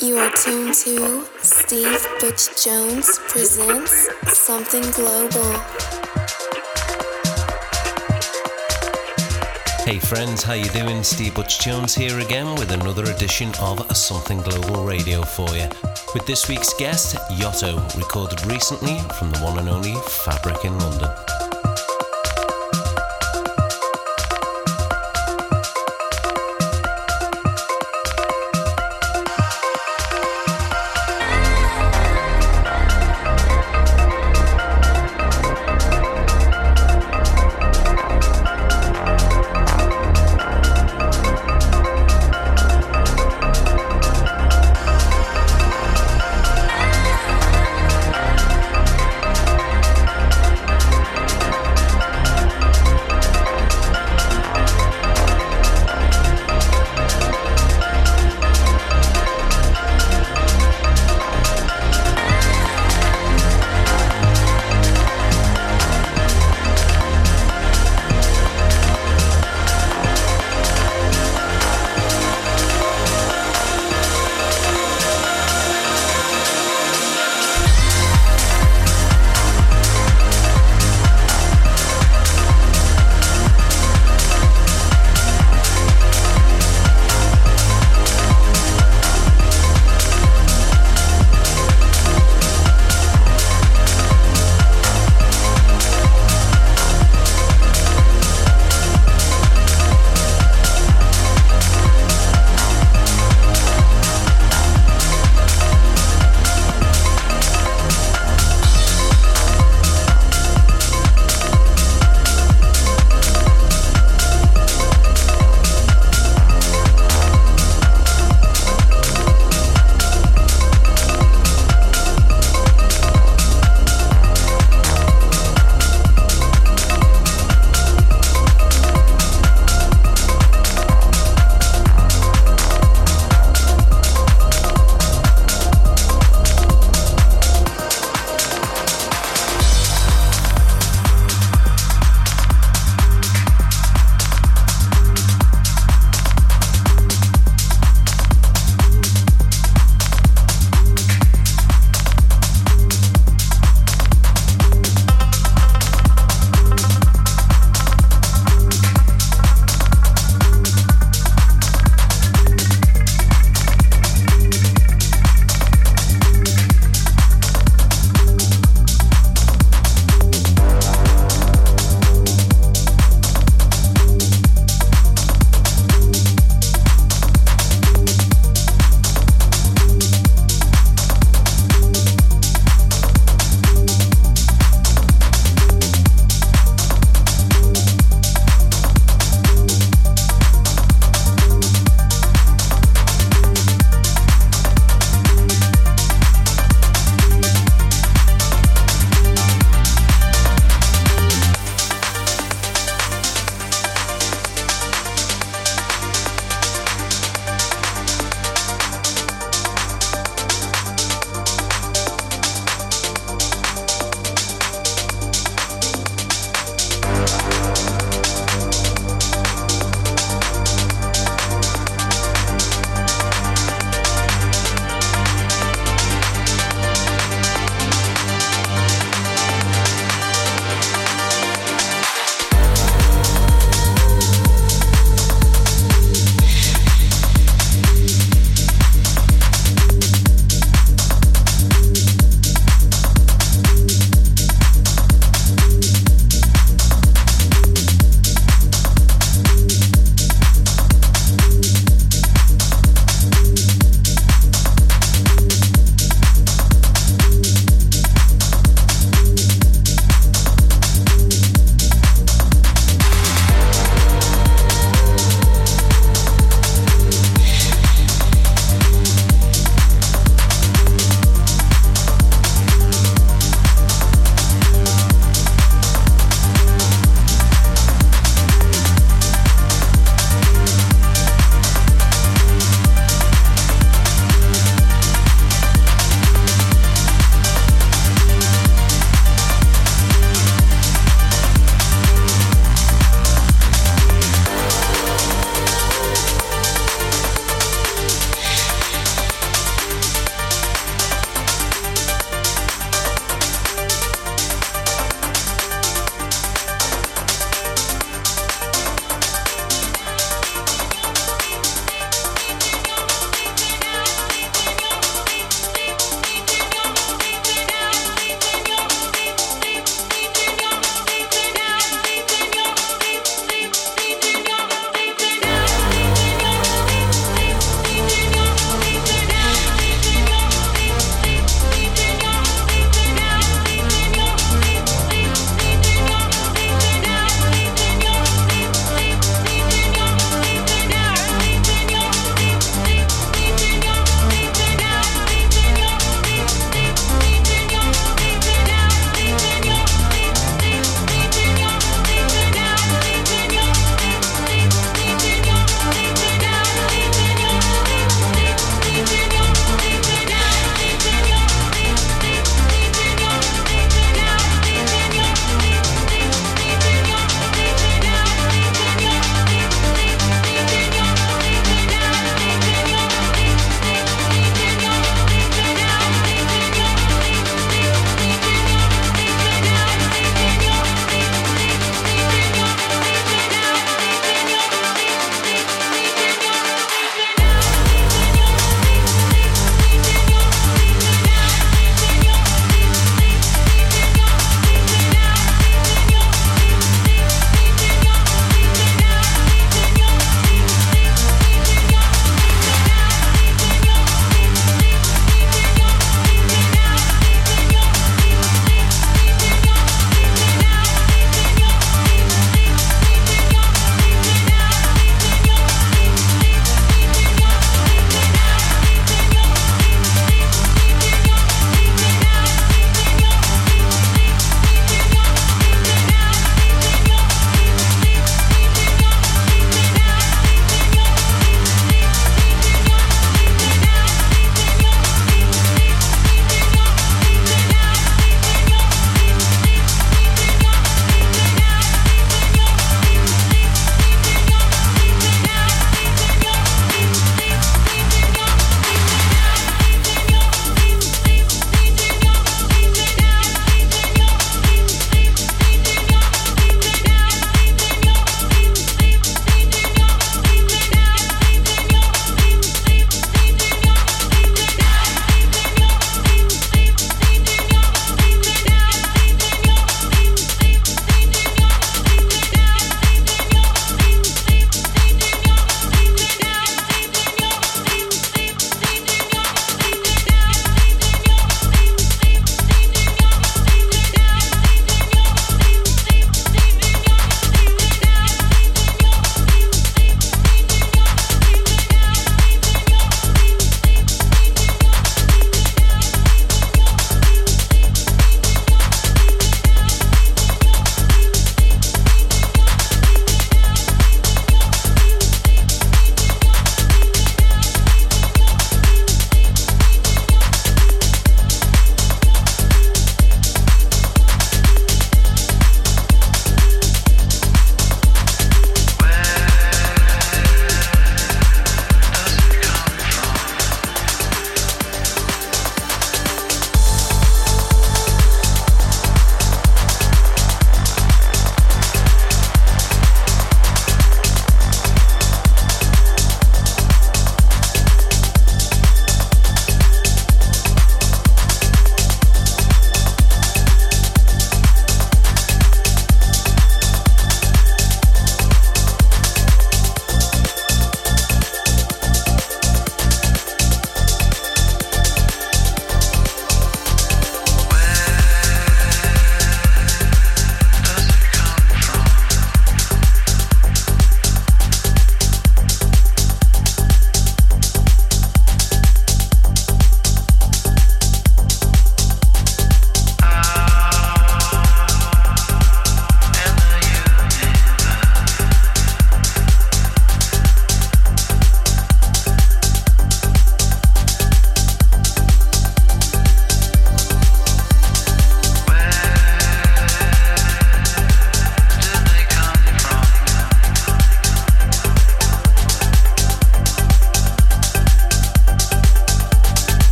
You are tuned to Steve Butch Jones presents Something Global. Hey friends, how you doing? Steve Butch Jones here again with another edition of Something Global Radio for you. With this week's guest, Yotto, recorded recently from the one and only Fabric in London.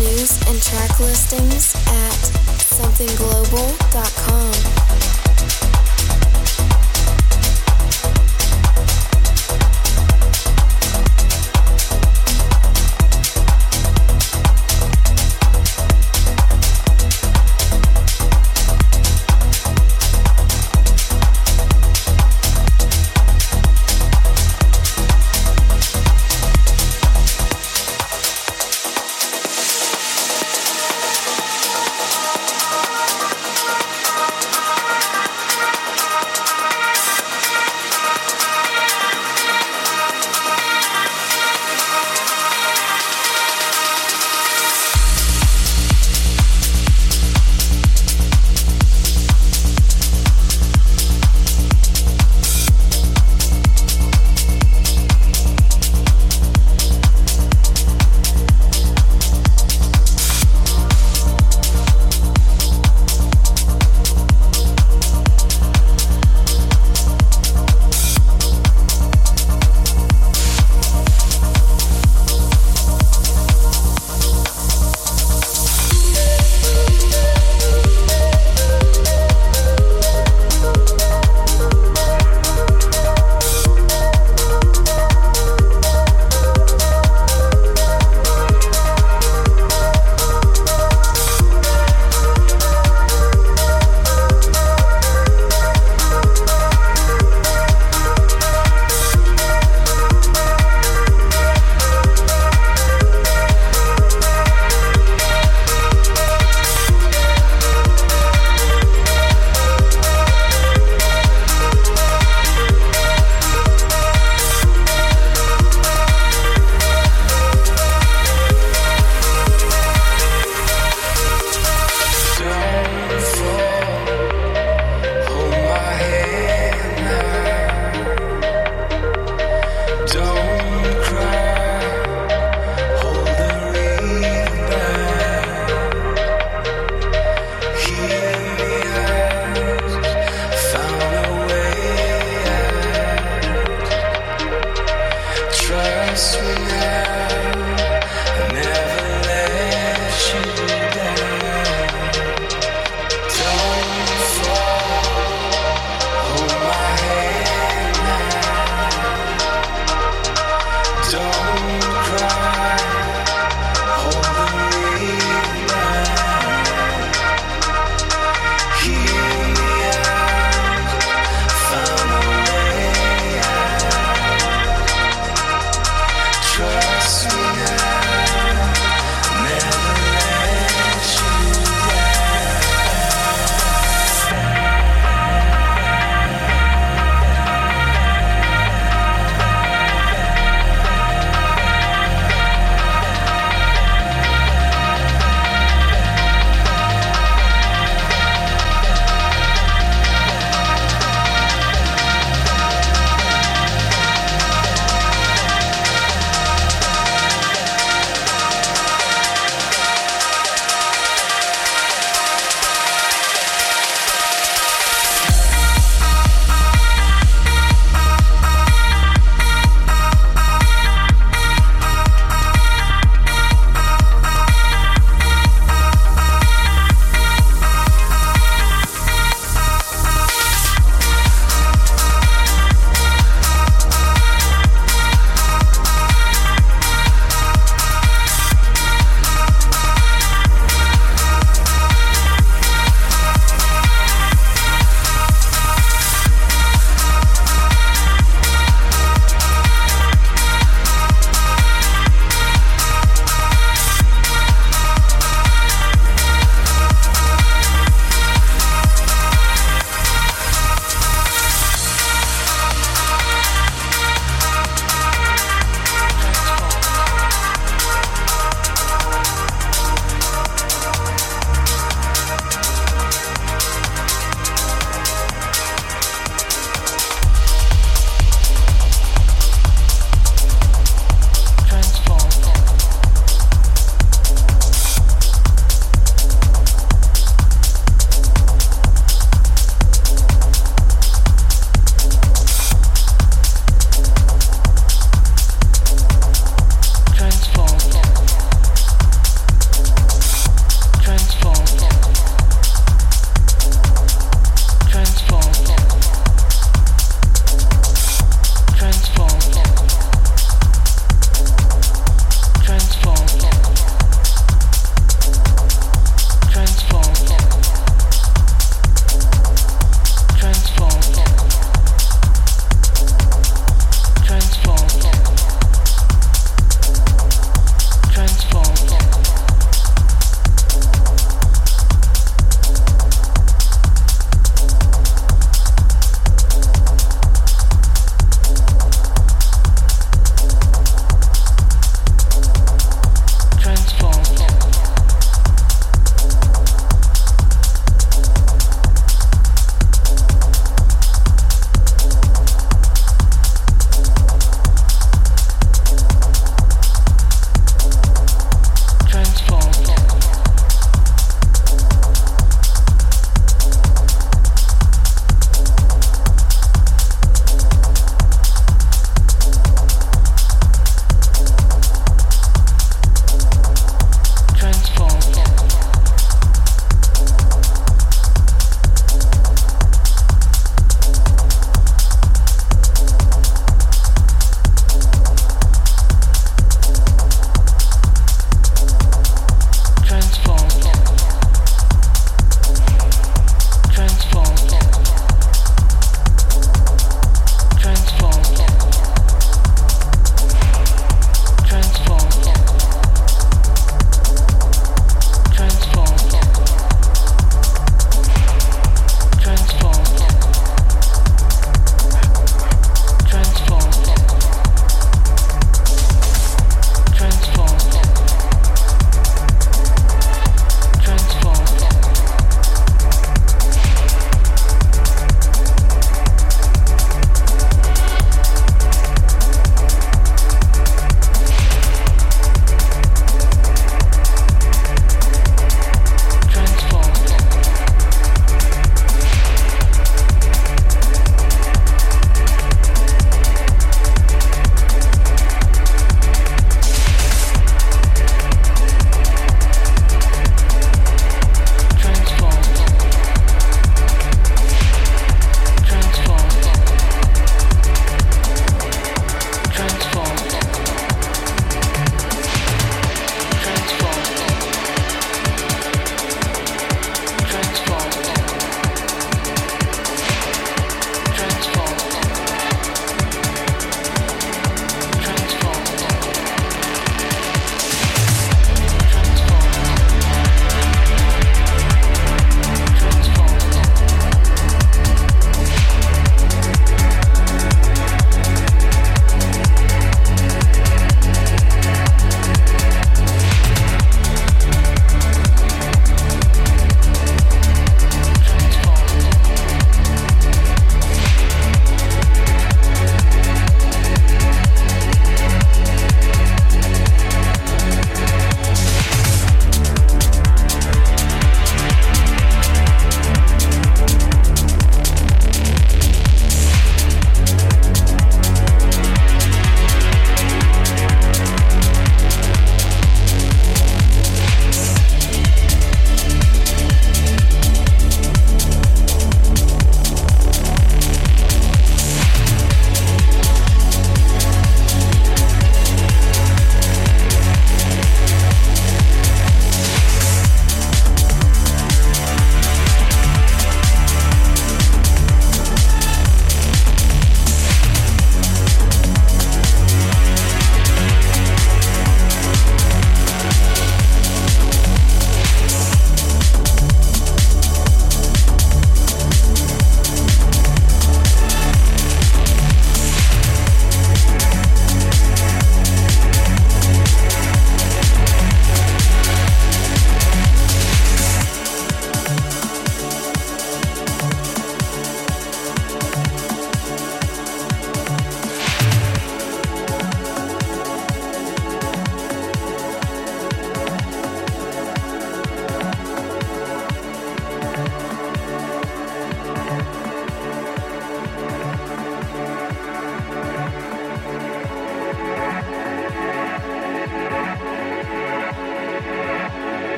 News and track listings at somethingglobal.com.